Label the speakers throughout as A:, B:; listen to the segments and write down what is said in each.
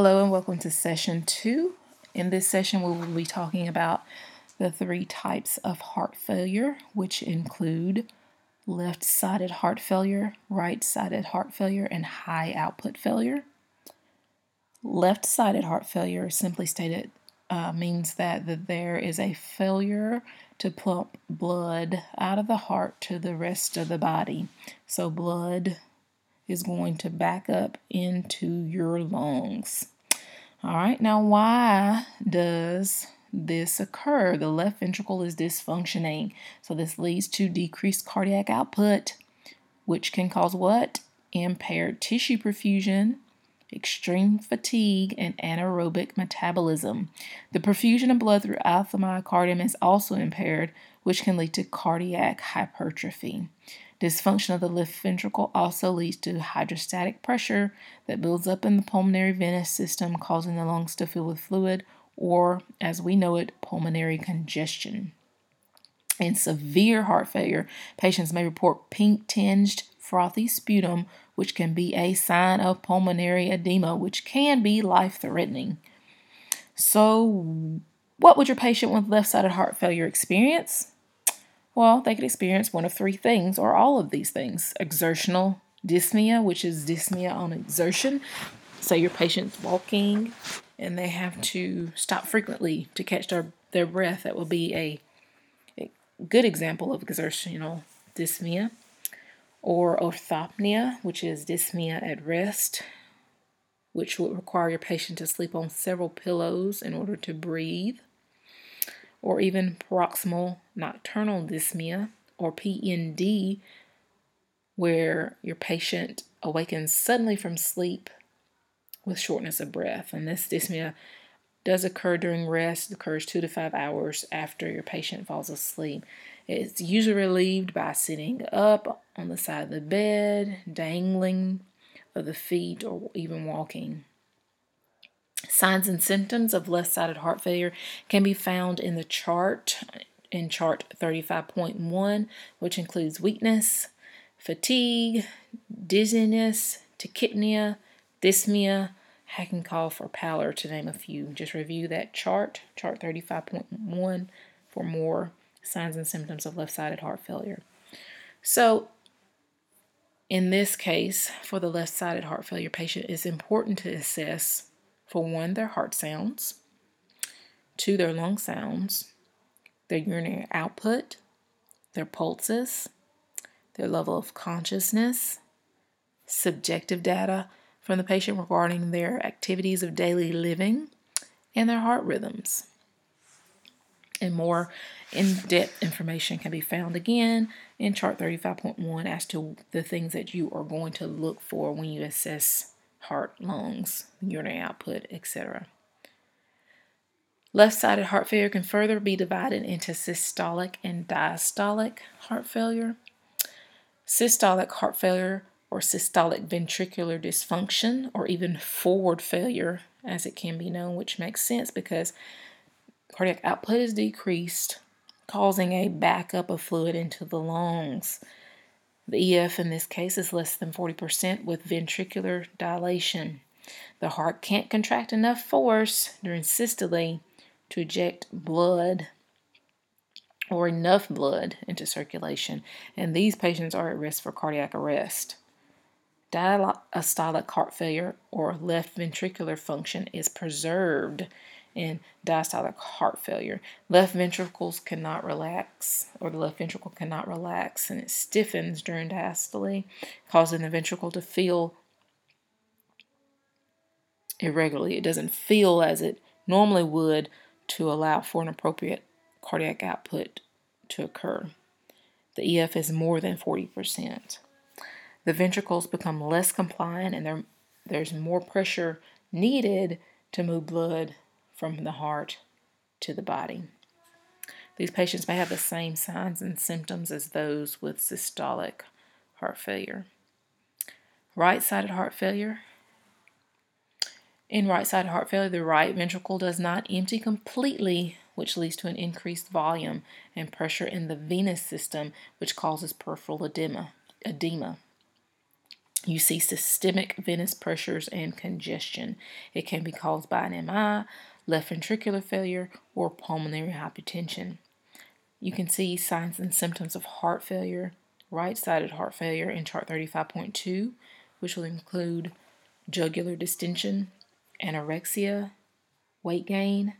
A: Hello and welcome to session two. In this session, we will be talking about the three types of heart failure, which include left sided heart failure, right sided heart failure, and high output failure. Left sided heart failure, simply stated, uh, means that, that there is a failure to pump blood out of the heart to the rest of the body. So, blood is going to back up into your lungs. All right, now why does this occur? The left ventricle is dysfunctioning. So this leads to decreased cardiac output, which can cause what? Impaired tissue perfusion, extreme fatigue, and anaerobic metabolism. The perfusion of blood throughout the myocardium is also impaired, which can lead to cardiac hypertrophy. Dysfunction of the left ventricle also leads to hydrostatic pressure that builds up in the pulmonary venous system, causing the lungs to fill with fluid, or as we know it, pulmonary congestion. In severe heart failure, patients may report pink tinged frothy sputum, which can be a sign of pulmonary edema, which can be life threatening. So, what would your patient with left sided heart failure experience? Well, they could experience one of three things or all of these things exertional dyspnea, which is dyspnea on exertion. Say your patient's walking and they have to stop frequently to catch their, their breath. That will be a good example of exertional dyspnea. Or orthopnea, which is dyspnea at rest, which would require your patient to sleep on several pillows in order to breathe or even paroxysmal nocturnal dyspnea, or PND, where your patient awakens suddenly from sleep with shortness of breath. And this dyspnea does occur during rest, it occurs two to five hours after your patient falls asleep. It's usually relieved by sitting up on the side of the bed, dangling of the feet, or even walking. Signs and symptoms of left sided heart failure can be found in the chart in chart 35.1, which includes weakness, fatigue, dizziness, tachypnea, dyspnea, hacking cough, or pallor, to name a few. Just review that chart, chart 35.1, for more signs and symptoms of left sided heart failure. So, in this case, for the left sided heart failure patient, it's important to assess for one, their heart sounds, two, their lung sounds, their urinary output, their pulses, their level of consciousness, subjective data from the patient regarding their activities of daily living, and their heart rhythms. And more in depth information can be found again in chart 35.1 as to the things that you are going to look for when you assess heart, lungs, urinary output, etc. Left sided heart failure can further be divided into systolic and diastolic heart failure. Systolic heart failure or systolic ventricular dysfunction or even forward failure, as it can be known, which makes sense because cardiac output is decreased, causing a backup of fluid into the lungs. The EF in this case is less than 40% with ventricular dilation. The heart can't contract enough force during systole to eject blood or enough blood into circulation, and these patients are at risk for cardiac arrest. Diastolic heart failure or left ventricular function is preserved in diastolic heart failure. Left ventricles cannot relax, or the left ventricle cannot relax, and it stiffens during diastole, causing the ventricle to feel irregularly. It doesn't feel as it normally would to allow for an appropriate cardiac output to occur. The EF is more than 40%. The ventricles become less compliant and there, there's more pressure needed to move blood from the heart to the body. These patients may have the same signs and symptoms as those with systolic heart failure. Right sided heart failure. In right sided heart failure, the right ventricle does not empty completely, which leads to an increased volume and pressure in the venous system, which causes peripheral edema. edema. You see systemic venous pressures and congestion. It can be caused by an MI, left ventricular failure, or pulmonary hypertension. You can see signs and symptoms of heart failure, right sided heart failure in chart 35.2, which will include jugular distension, anorexia, weight gain,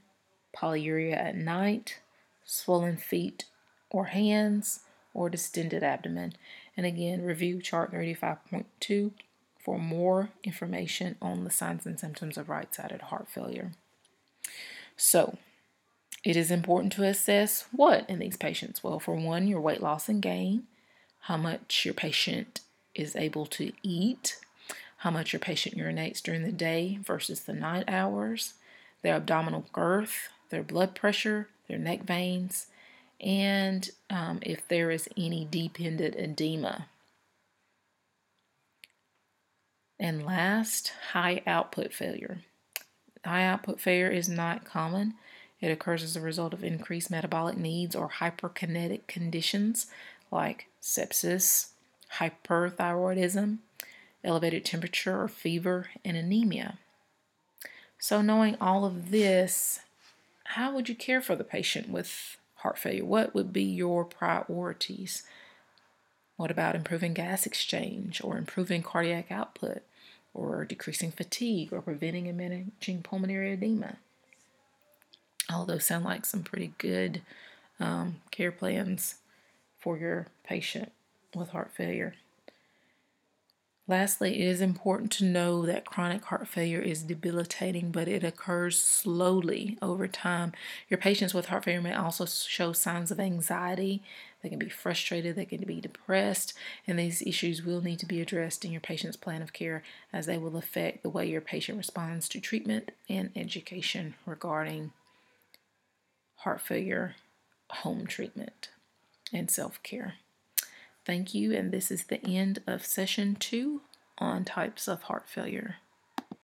A: polyuria at night, swollen feet or hands, or distended abdomen. And again, review chart 35.2 for more information on the signs and symptoms of right sided heart failure. So, it is important to assess what in these patients? Well, for one, your weight loss and gain, how much your patient is able to eat, how much your patient urinates during the day versus the night hours, their abdominal girth, their blood pressure, their neck veins, and um, if there is any dependent edema. And last, high output failure. High output failure is not common. It occurs as a result of increased metabolic needs or hyperkinetic conditions like sepsis, hyperthyroidism, elevated temperature or fever, and anemia. So, knowing all of this, how would you care for the patient with heart failure? What would be your priorities? What about improving gas exchange or improving cardiac output or decreasing fatigue or preventing and managing pulmonary edema? All those sound like some pretty good um, care plans for your patient with heart failure. Lastly, it is important to know that chronic heart failure is debilitating, but it occurs slowly over time. Your patients with heart failure may also show signs of anxiety. They can be frustrated, they can be depressed, and these issues will need to be addressed in your patient's plan of care as they will affect the way your patient responds to treatment and education regarding heart failure, home treatment, and self care. Thank you, and this is the end of session two on types of heart failure.